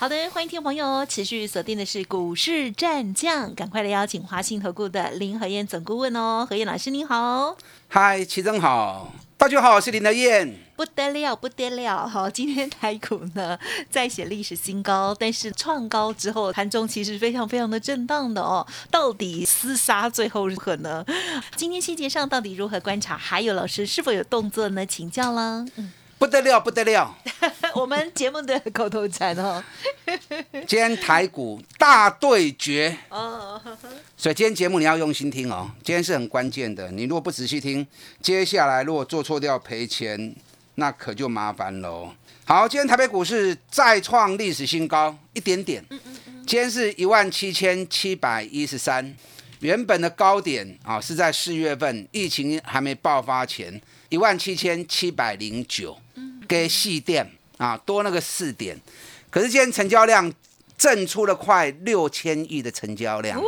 好的，欢迎听众朋友持续锁定的是股市战将，赶快来邀请华信投顾的林和燕总顾问哦，何燕老师您好，嗨，齐正好，大家好，我是林和燕。不得了，不得了，好，今天台股呢再写历史新高，但是创高之后，盘中其实非常非常的震荡的哦，到底厮杀最后如何呢？今天细节上到底如何观察？还有老师是否有动作呢？请教啦。嗯。不得了，不得了！我们节目的口头禅哦。今天台股大对决哦，所以今天节目你要用心听哦。今天是很关键的，你如果不仔细听，接下来如果做错掉赔钱，那可就麻烦喽。好，今天台北股市再创历史新高，一点点。今天是一万七千七百一十三，原本的高点啊是在四月份疫情还没爆发前，一万七千七百零九。给细店啊，多那个四点，可是今天成交量挣出了快六千亿的成交量，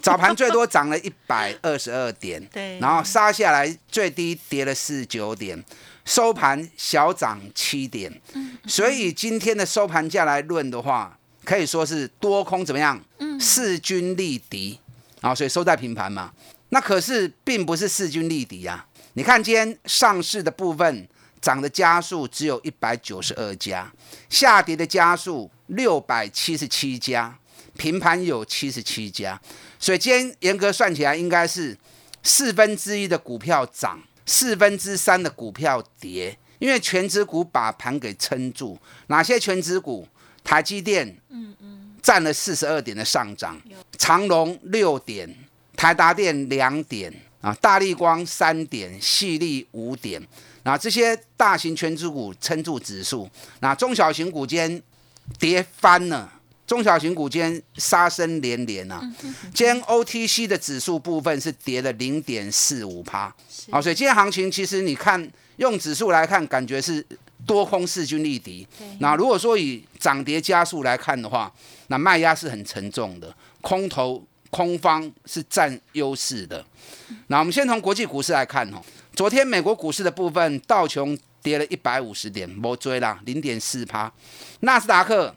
早盘最多涨了一百二十二点，对，然后杀下来最低跌了四十九点，收盘小涨七点，所以今天的收盘价来论的话，可以说是多空怎么样？嗯，势均力敌。啊，所以收在平盘嘛。那可是并不是势均力敌啊，你看今天上市的部分。涨的家数只有一百九十二家，下跌的家数六百七十七家，平盘有七十七家，所以今天严格算起来，应该是四分之一的股票涨，四分之三的股票跌，因为全指股把盘给撑住。哪些全指股？台积电，嗯嗯，占了四十二点的上涨，长隆六点，台达电两点啊，大力光三点，细力五点。那这些大型全指股撑住指数，那中小型股间跌翻了，中小型股间杀声连连啊。今天 OTC 的指数部分是跌了零点四五趴，啊，所以今天行情其实你看用指数来看，感觉是多空势均力敌。那如果说以涨跌加速来看的话，那卖压是很沉重的，空头空方是占优势的。那我们先从国际股市来看哦。昨天美国股市的部分，道琼跌了一百五十点，没追啦，零点四趴。纳斯达克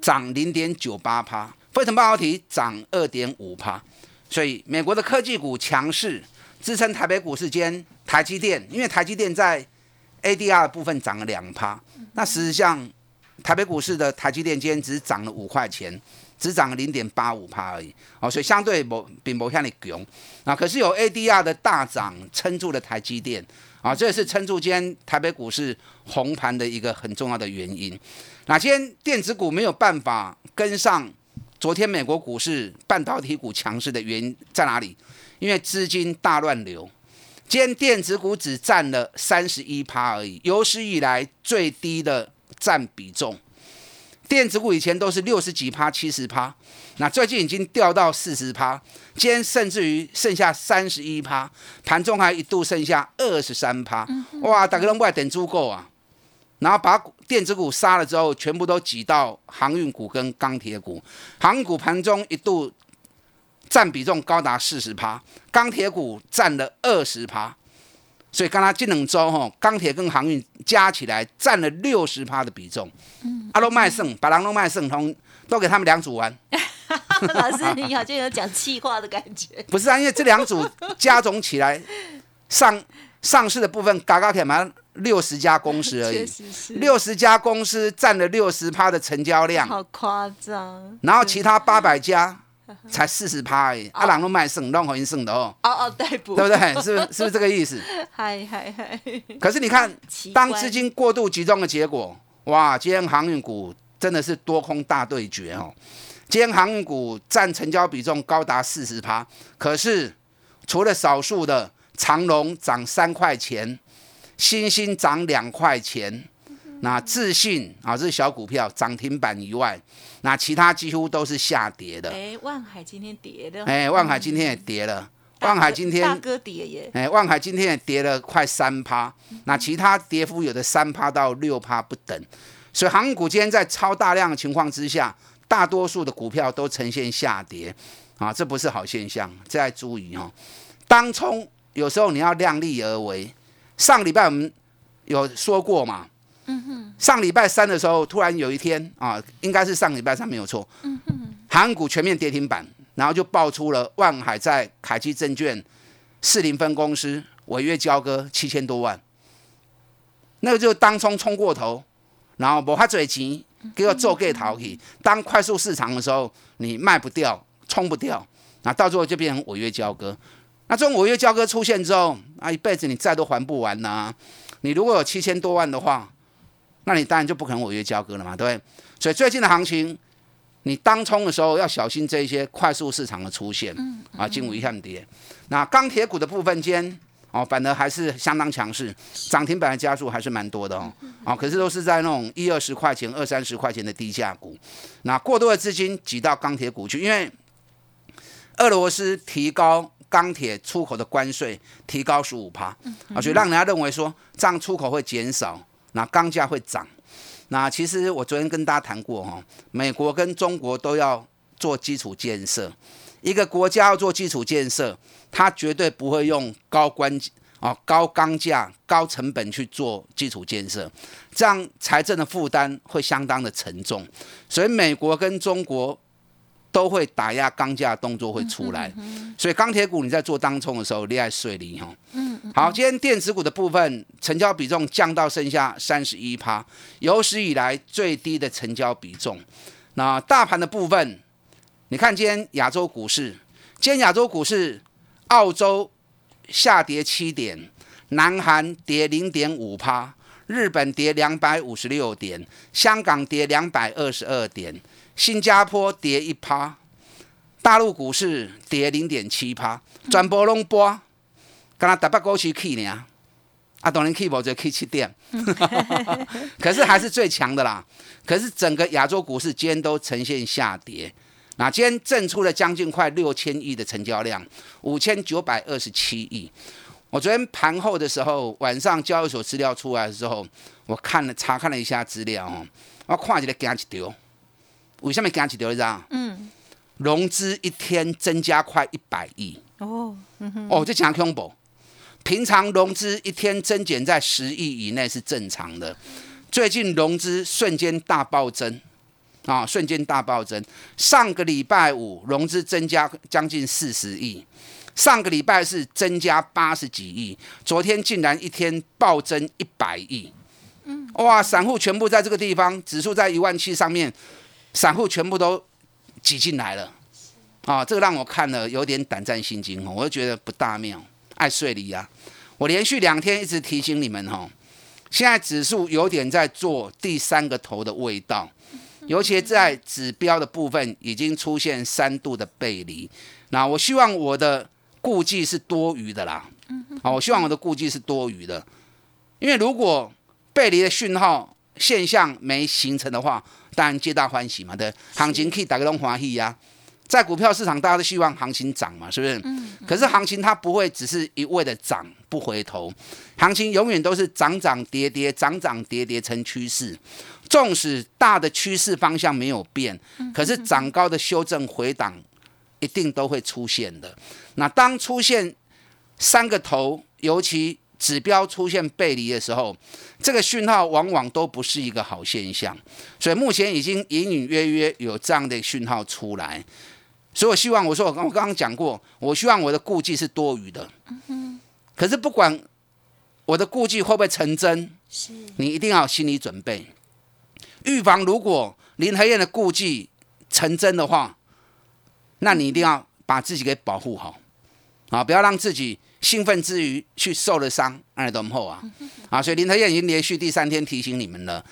涨零点九八趴，费城半导体涨二点五趴。所以美国的科技股强势，支撑台北股市间台积电，因为台积电在 ADR 部分涨了两趴。那事实上，台北股市的台积电今天只涨了五块钱。只涨了零点八五帕而已，哦，所以相对不并不像你强，啊，可是有 ADR 的大涨撑住了台积电，啊，这也是撑住今天台北股市红盘的一个很重要的原因。那今天电子股没有办法跟上昨天美国股市半导体股强势的原因在哪里？因为资金大乱流，今天电子股只占了三十一趴而已，有史以来最低的占比重。电子股以前都是六十几趴、七十趴，那最近已经掉到四十趴，今天甚至于剩下三十一趴，盘中还一度剩下二十三趴，哇！大家拢不爱等足够啊，然后把电子股杀了之后，全部都挤到航运股跟钢铁股，航股盘中一度占比重高达四十趴，钢铁股占了二十趴。所以刚才这两周哈，钢铁跟航运加起来占了六十趴的比重。嗯，阿罗麦盛，把狼龙麦盛通都给他们两组玩。老师你好，像有讲气话的感觉。不是啊，因为这两组加总起来，上上市的部分嘎嘎起来六十家公司而已。六十家公司占了六十趴的成交量，好夸张。然后其他八百家。才四十趴而已，阿郎都卖剩，让好剩的哦。哦哦，逮捕，对不对？是不是？是不是 这个意思？嗨嗨嗨！可是你看，当资金过度集中的结果，哇！今天航运股真的是多空大对决哦。今天航运股占成交比重高达四十趴，可是除了少数的长龙涨三块钱，新兴涨两块钱。那自信啊，这是小股票涨停板以外，那其他几乎都是下跌的。哎，万海今天跌的。哎，万海今天也跌了。万海今天大哥跌耶，哎，万海今天也跌了快三趴，那其他跌幅有的三趴到六趴不等，所以航股今天在超大量的情况之下，大多数的股票都呈现下跌啊，这不是好现象，这要注意哦。当冲有时候你要量力而为，上礼拜我们有说过嘛，嗯哼，上礼拜三的时候，突然有一天啊，应该是上礼拜三没有错，嗯哼，韩股全面跌停板。然后就爆出了万海在凯基证券四零分公司违约交割七千多万，那个就当冲冲过头，然后无法嘴钱，给我做给逃去。当快速市场的时候，你卖不掉，冲不掉，那到最后就变成违约交割。那这种违约交割出现之后，啊，一辈子你债都还不完呐。你如果有七千多万的话，那你当然就不可能违约交割了嘛，对不对？所以最近的行情。你当冲的时候要小心这一些快速市场的出现，啊，进入一下跌。那钢铁股的部分间，哦，反而还是相当强势，涨停板的加速还是蛮多的哦，啊，可是都是在那种一二十块钱、二三十块钱的低价股。那过多的资金挤到钢铁股去，因为俄罗斯提高钢铁出口的关税，提高十五趴，啊，所以让人家认为说这样出口会减少，那钢价会涨。那其实我昨天跟大家谈过哈，美国跟中国都要做基础建设，一个国家要做基础建设，它绝对不会用高关啊高钢价、高成本去做基础建设，这样财政的负担会相当的沉重，所以美国跟中国。都会打压钢价动作会出来，所以钢铁股你在做当冲的时候，厉害碎利哈。嗯，好，今天电子股的部分成交比重降到剩下三十一趴，有史以来最低的成交比重。那大盘的部分，你看今天亚洲股市，今天亚洲股市，澳洲下跌七点，南韩跌零点五趴，日本跌两百五十六点，香港跌两百二十二点。新加坡跌一趴，大陆股市跌零点七趴，全部拢波，刚才台北股市去呢，啊，当然 K 无就 K 七点，可是还是最强的啦。可是整个亚洲股市今天都呈现下跌，那今天挣出了将近快六千亿的成交量，五千九百二十七亿。我昨天盘后的时候，晚上交易所资料出来的时候，我看了查看了一下资料哦，我看起来惊一条。为什么加起条一张？嗯，融资一天增加快一百亿哦，哦，这讲恐怖。平常融资一天增减在十亿以内是正常的，最近融资瞬间大暴增啊，瞬间大暴增。上个礼拜五融资增加将近四十亿，上个礼拜是增加八十几亿，昨天竟然一天暴增一百亿。嗯，哇，散户全部在这个地方，指数在一万七上面。散户全部都挤进来了，啊，这个让我看了有点胆战心惊哦，我就觉得不大妙，爱睡离啊！我连续两天一直提醒你们哈，现在指数有点在做第三个头的味道，尤其在指标的部分已经出现三度的背离，那我希望我的顾忌是多余的啦，嗯好，我希望我的顾忌是多余的，因为如果背离的讯号现象没形成的话。当然皆大欢喜嘛，对，行情可以打个龙华喜呀。在股票市场，大家都希望行情涨嘛，是不是？嗯。可是行情它不会只是一味的涨不回头，行情永远都是涨涨跌跌，涨涨跌跌成趋势。纵使大的趋势方向没有变，可是涨高的修正回档一定都会出现的。那当出现三个头，尤其。指标出现背离的时候，这个讯号往往都不是一个好现象，所以目前已经隐隐约约有这样的讯号出来，所以我希望我说我刚我刚刚讲过，我希望我的顾忌是多余的，可是不管我的顾忌会不会成真，是你一定要有心理准备，预防如果林和燕的顾忌成真的话，那你一定要把自己给保护好，啊，不要让自己。兴奋之余去受了伤，哎，等后啊，啊，所以林德燕已经连续第三天提醒你们了，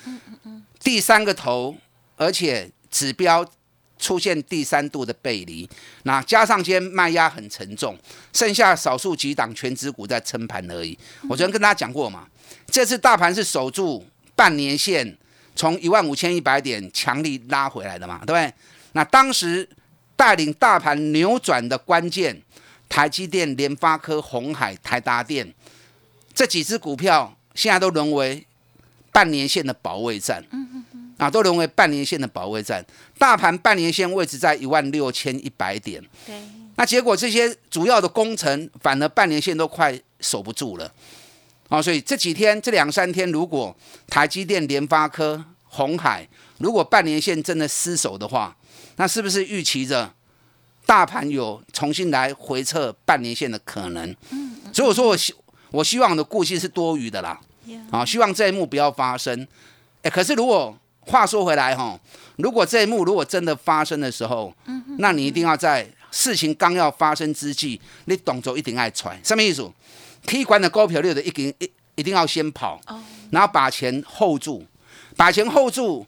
第三个头，而且指标出现第三度的背离，那加上今天卖压很沉重，剩下少数几档全指股在撑盘而已。我昨天跟大家讲过嘛，这次大盘是守住半年线，从一万五千一百点强力拉回来的嘛，对不对？那当时带领大盘扭转的关键。台积电、联发科、红海、台达电这几只股票，现在都沦为半年线的保卫战。啊，都沦为半年线的保卫战。大盘半年线位置在一万六千一百点。对。那结果这些主要的工程，反而半年线都快守不住了。啊，所以这几天这两三天，如果台积电、联发科、红海，如果半年线真的失守的话，那是不是预期着大盘有重新来回撤半年线的可能？嗯。所以我说，我希我希望的顾忌是多余的啦。啊，希望这一幕不要发生。哎，可是如果话说回来哈，如果这一幕如果真的发生的时候，那你一定要在事情刚要发生之际，你动作一定爱踹，什么意思？可以管的高票率的一定一一定要先跑，然后把钱 hold 住，把钱 hold 住，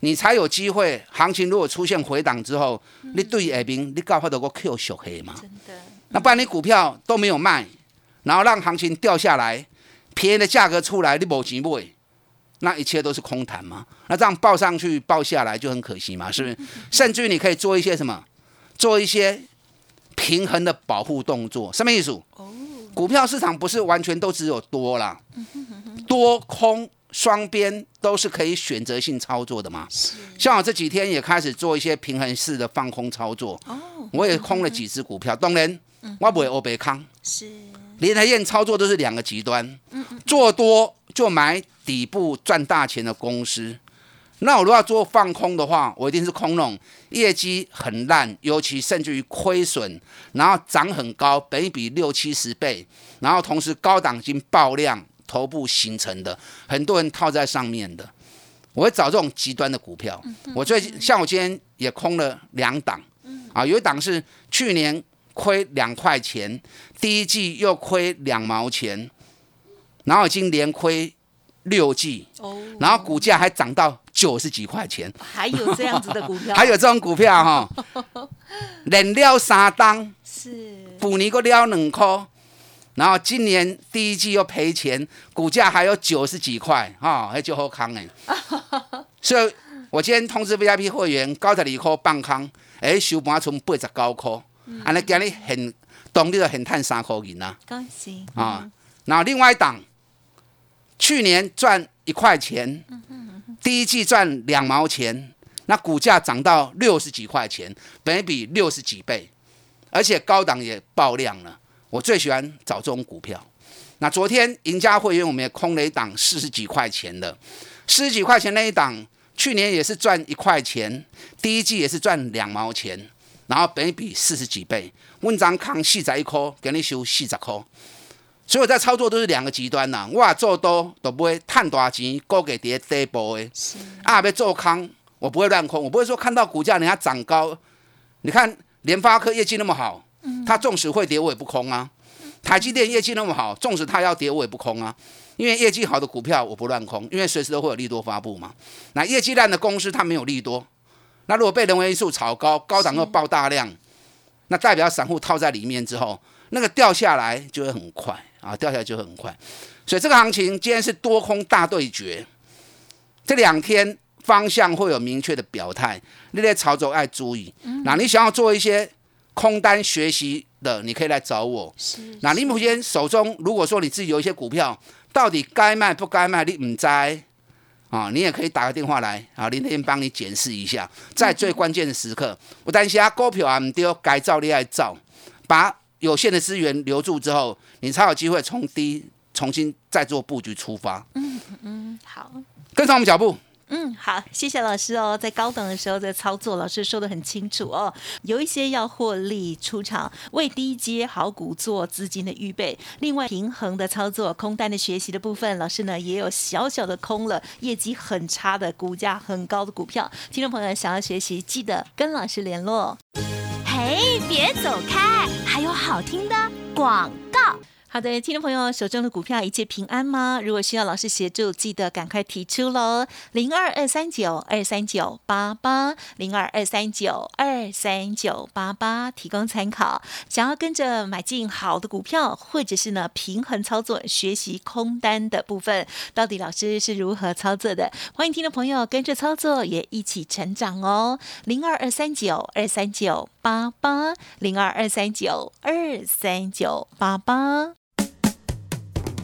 你才有机会。行情如果出现回档之后，你对下边你搞法得个 Q 小黑嘛？真的。那不然你股票都没有卖，然后让行情掉下来，便宜的价格出来，你没钱买。那一切都是空谈嘛？那这样报上去报下来就很可惜嘛，是不是？甚至于你可以做一些什么，做一些平衡的保护动作，什么意思？哦，股票市场不是完全都只有多啦，多空双边都是可以选择性操作的嘛。像我这几天也开始做一些平衡式的放空操作。哦，我也空了几只股票，当然我不会欧北康。是，连台燕操作都是两个极端。做多就买。底部赚大钱的公司，那我如果要做放空的话，我一定是空那种业绩很烂，尤其甚至于亏损，然后涨很高，本比六七十倍，然后同时高档金爆量，头部形成的，很多人套在上面的，我会找这种极端的股票。我最近像我今天也空了两档，啊，有一档是去年亏两块钱，第一季又亏两毛钱，然后已经连亏。六季，然后股价还涨到九十几块钱，还有这样子的股票，还有这种股票哈，冷料三档，是，补你个料两块，然后今年第一季又赔钱，股价还有九十几块，哈，还就好康哎，所以我今天通知 VIP 会员，高十二块半康，哎，收盘从八十九块，安尼今日很动力的很赚三块银呐，恭喜啊，然后另外一档。去年赚一块钱，第一季赚两毛钱，那股价涨到六十几块钱，本比六十几倍，而且高档也爆量了。我最喜欢找这种股票。那昨天赢家会员我们也空了一档四十几块钱的，四十几块钱那一档，去年也是赚一块钱，第一季也是赚两毛钱，然后本比四十几倍，温章康四十一颗，给你收四十颗。所以我在操作都是两个极端呐，我做多都不会探大钱，高给跌跌波的。啊，要做空，我不会乱空，我不会说看到股价人家涨高，你看联发科业绩那么好，它纵使会跌我也不空啊。台积电业绩那么好，纵使它要跌我也不空啊。因为业绩好的股票我不乱空，因为随时都会有利多发布嘛。那业绩烂的公司它没有利多，那如果被人为因素炒高，高档又爆大量，那代表散户套在里面之后，那个掉下来就会很快。啊，掉下来就很快，所以这个行情今天是多空大对决，这两天方向会有明确的表态，那些操作爱注意。那你想要做一些空单学习的，你可以来找我。是那你目前手中如果说你自己有一些股票，到底该卖不该卖，你唔知啊，你也可以打个电话来啊，林天帮你检视一下，在最关键的时刻，我担心啊，股票啊唔丢，该造你爱造，把。有限的资源留住之后，你才有机会从低重新再做布局出发。嗯嗯，好，跟上我们脚步。嗯，好，谢谢老师哦。在高等的时候在操作，老师说的很清楚哦。有一些要获利出场，为低阶好股做资金的预备。另外，平衡的操作、空单的学习的部分，老师呢也有小小的空了，业绩很差的、股价很高的股票。听众朋友想要学习，记得跟老师联络。嘿，别走开，还有好听的广告。好的，听众朋友，手中的股票一切平安吗？如果需要老师协助，记得赶快提出喽，零二二三九二三九八八，零二二三九二三九八八，提供参考。想要跟着买进好的股票，或者是呢平衡操作，学习空单的部分，到底老师是如何操作的？欢迎听众朋友跟着操作，也一起成长哦，零二二三九二三九八八，零二二三九二三九八八。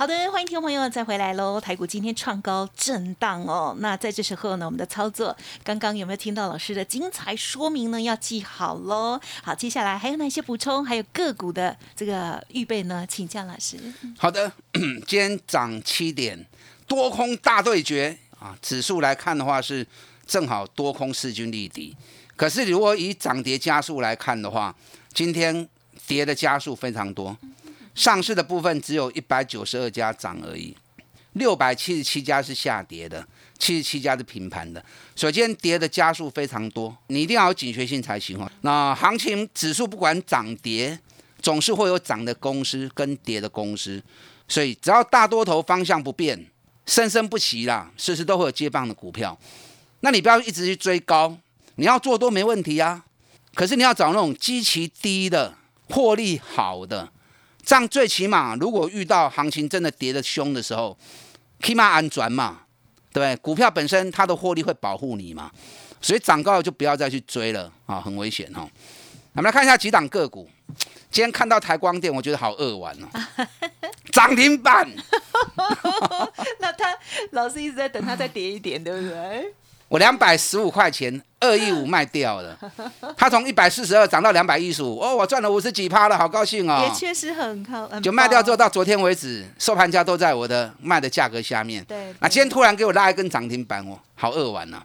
好的，欢迎听众朋友再回来喽。台股今天创高震荡哦，那在这时候呢，我们的操作刚刚有没有听到老师的精彩说明呢？要记好喽。好，接下来还有哪些补充？还有个股的这个预备呢？请教老师。好的，今天涨七点，多空大对决啊！指数来看的话是正好多空势均力敌，可是如果以涨跌加速来看的话，今天跌的加速非常多。上市的部分只有一百九十二家涨而已，六百七十七家是下跌的，七十七家是平盘的。首先跌的加速非常多，你一定要有警觉性才行哦。那行情指数不管涨跌，总是会有涨的公司跟跌的公司，所以只要大多头方向不变，生生不息啦，随时都会有接棒的股票。那你不要一直去追高，你要做多没问题啊。可是你要找那种基期低的、获利好的。这样最起码，如果遇到行情真的跌得凶的时候，起码安全嘛，对不对？股票本身它的获利会保护你嘛，所以涨高了就不要再去追了啊，很危险哦。我们来看一下几档个股，今天看到台光电，我觉得好恶玩哦，涨停板。那他老师一直在等它再跌一点，对不对？我两百十五块钱二亿五卖掉了，他从一百四十二涨到两百一十五，哦，我赚了五十几趴了，好高兴哦！也确实很高，就卖掉之后到昨天为止，收盘价都在我的卖的价格下面。对，那今天突然给我拉一根涨停板，哦，好恶玩呐！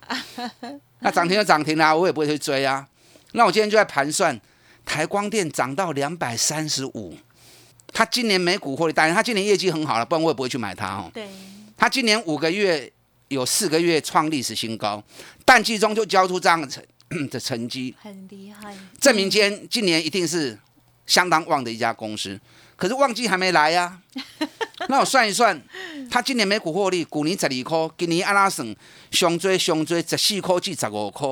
那涨停就涨停啦，我也不会去追啊。那我今天就在盘算，台光电涨到两百三十五，它今年每股获利，当然它今年业绩很好了，不然我也不会去买它哦。对，它今年五个月。有四个月创历史新高，淡季中就交出这样的成的成绩，很厉害，证明今今年一定是相当旺的一家公司。可是旺季还没来呀，那我算一算，他今年每股获利，股年十二块，今年阿拉省上追上追十四块至十五块，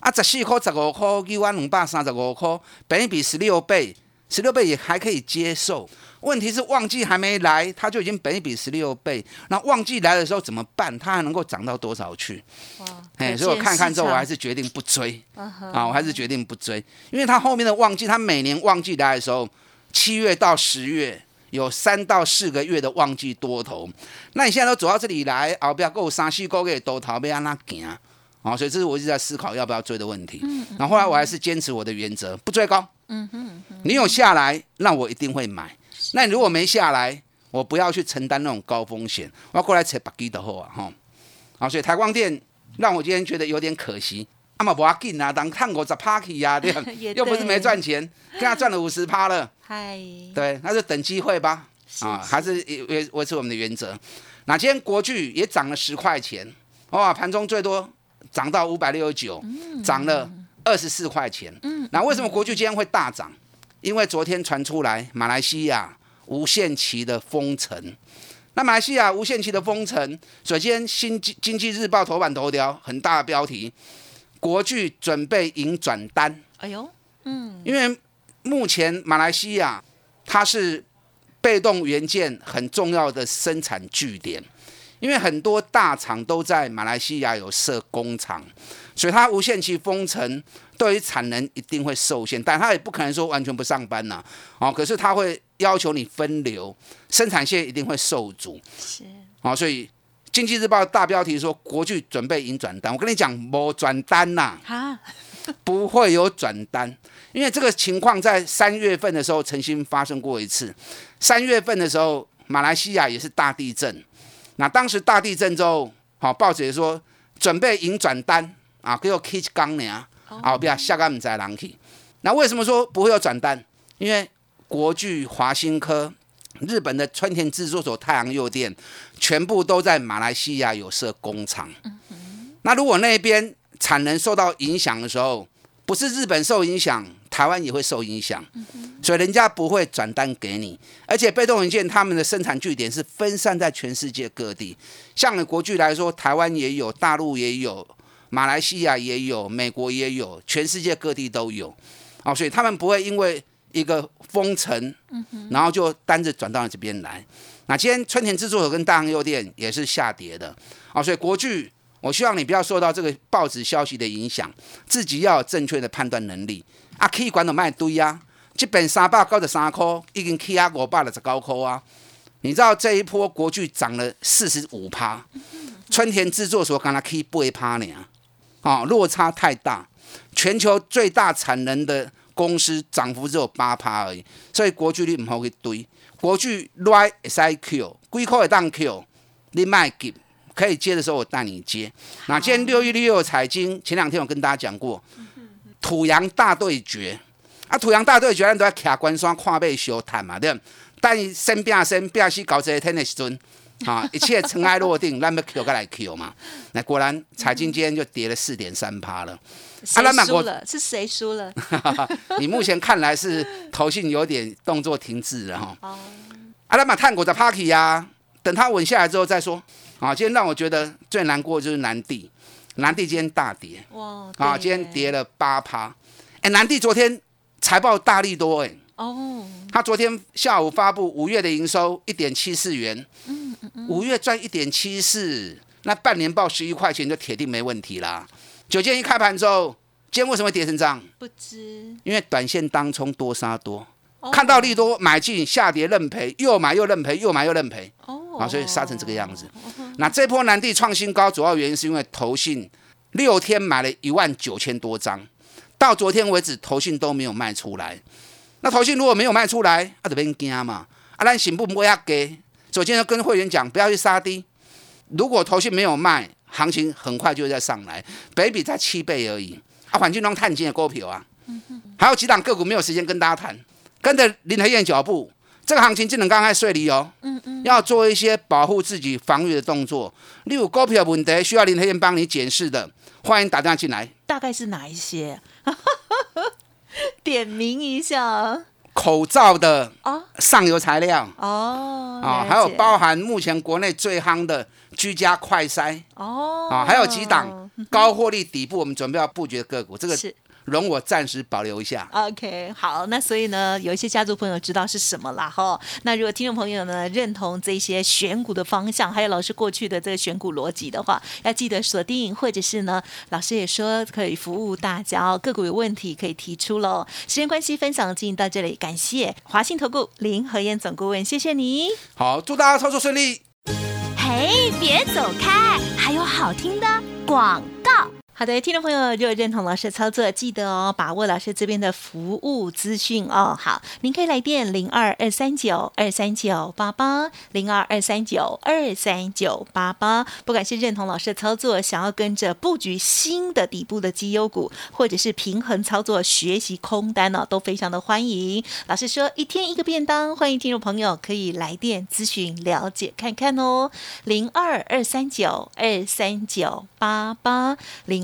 啊，十四块十五块，一万两百三十五块，本比十六倍，十六倍也还可以接受。问题是旺季还没来，它就已经本一比十六倍。那旺季来的时候怎么办？它还能够涨到多少去？哇！哎，所以我看看之后，我还是决定不追。啊，我还是决定不追，因为它后面的旺季，它每年旺季来的时候，七月到十月有三到四个月的旺季多头。那你现在都走到这里来，啊不要够三四个月多头，被安那行啊？所以这是我一直在思考要不要追的问题。嗯。然后后来我还是坚持我的原则，不追高。嗯哼。你有下来，那我一定会买。那你如果没下来，我不要去承担那种高风险，我要过来扯白鸡的货啊，哈，啊，所以台光电让我今天觉得有点可惜，阿嘛不要紧啊，当探狗在 party 呀？又不是没赚钱，跟他赚了五十趴了，嗨，对，那就等机会吧，啊，还是维维持我们的原则。那今天国巨也涨了十块钱，哇，盘中最多涨到五百六十九，涨了二十四块钱。嗯，那为什么国巨今天会大涨？因为昨天传出来马来西亚。无限期的封城，那马来西亚无限期的封城，首先《新经经济日报》头版头条很大的标题，国巨准备迎转单。哎呦，嗯，因为目前马来西亚它是被动元件很重要的生产据点，因为很多大厂都在马来西亚有设工厂，所以它无限期封城，对于产能一定会受限，但他也不可能说完全不上班呐。哦，可是他会要求你分流，生产线一定会受阻。是，哦，所以经济日报大标题说国巨准备引转单，我跟你讲，没转单呐，不会有转单。因为这个情况在三月份的时候曾经发生过一次，三月份的时候马来西亚也是大地震，那当时大地震之后，好报纸也说准备引转单啊，给我 K 钢呢，啊不要下个唔在人去。那为什么说不会有转单？因为国巨、华新科、日本的川田制作所、太阳诱电，全部都在马来西亚有设工厂。那如果那边产能受到影响的时候，不是日本受影响，台湾也会受影响，所以人家不会转单给你。而且被动元件他们的生产据点是分散在全世界各地，像国巨来说，台湾也有，大陆也有，马来西亚也有，美国也有，全世界各地都有。哦，所以他们不会因为一个封城，然后就单子转到你这边来。那今天春田制作所跟大洋邮电也是下跌的，哦，所以国巨。我希望你不要受到这个报纸消息的影响，自己要有正确的判断能力。啊，可以管到卖堆啊，这本三百九十三颗，已经起啊五百了十九颗啊。你知道这一波国巨涨了四十五趴，春田制作所刚才可以八趴呢，啊，落差太大。全球最大产能的公司涨幅只有八趴而已，所以国巨你唔好去堆。国巨 right 会 Q，几块会当 Q，你卖给。可以接的时候，我带你接。那今天六一六财经，前两天我跟大家讲过，土洋大对决啊，土洋大对决，咱都要卡关山跨背修谈嘛，对不？但生变生变死搞这一天的时阵，啊，一切尘埃落定，那么 Q 过来 Q 嘛。那果然财经今天就跌了四点三趴了。谁输了？是谁输了？你目前看来是头信有点动作停滞了哈。哦。阿拉玛探果的 Parky 呀，等它稳下来之后再说。啊，今天让我觉得最难过就是南地，南地今天大跌，哇！啊，今天跌了八趴。哎，南地昨天财报大力多哎。哦。他昨天下午发布五月的营收一点七四元，嗯五月赚一点七四，那半年报十一块钱就铁定没问题啦。九件一开盘之后，今天为什么会跌成这样？不知。因为短线当冲多杀多，看到利多买进，下跌认赔，又买又认赔，又买又认赔。哦。啊，所以杀成这个样子。那这波南地创新高，主要原因是因为投信六天买了一万九千多张，到昨天为止投信都没有卖出来。那投信如果没有卖出来，啊，就别惊嘛。啊，咱行不不要给。首先要跟会员讲，不要去杀低。如果投信没有卖，行情很快就会再上来，北比才七倍而已。啊，环境中探金的股票啊，还有几档个股没有时间跟大家谈，跟着林和燕脚步。这个行情只能刚开睡离哦，嗯嗯，要做一些保护自己防御的动作。例如股票问题需要林黑燕帮你检视的，欢迎打电话进来。大概是哪一些？点名一下。口罩的哦，上游材料。哦，啊，还有包含目前国内最夯的居家快筛。哦，啊，还有几档高获利底部，我们准备要布局的个股，这个是。容我暂时保留一下。OK，好，那所以呢，有一些家族朋友知道是什么啦哈。那如果听众朋友呢认同这些选股的方向，还有老师过去的这个选股逻辑的话，要记得锁定，或者是呢，老师也说可以服务大家哦，个股有问题可以提出喽。时间关系，分享进行到这里，感谢华信投顾林和燕总顾问，谢谢你。好，祝大家操作顺利。嘿，别走开，还有好听的广告。好的，听众朋友，如果认同老师的操作，记得哦，把握老师这边的服务资讯哦。好，您可以来电零二二三九二三九八八零二二三九二三九八八。不管是认同老师的操作，想要跟着布局新的底部的绩优股，或者是平衡操作学习空单呢，都非常的欢迎。老师说一天一个便当，欢迎听众朋友可以来电咨询了解看看哦。零二二三九二三九八八零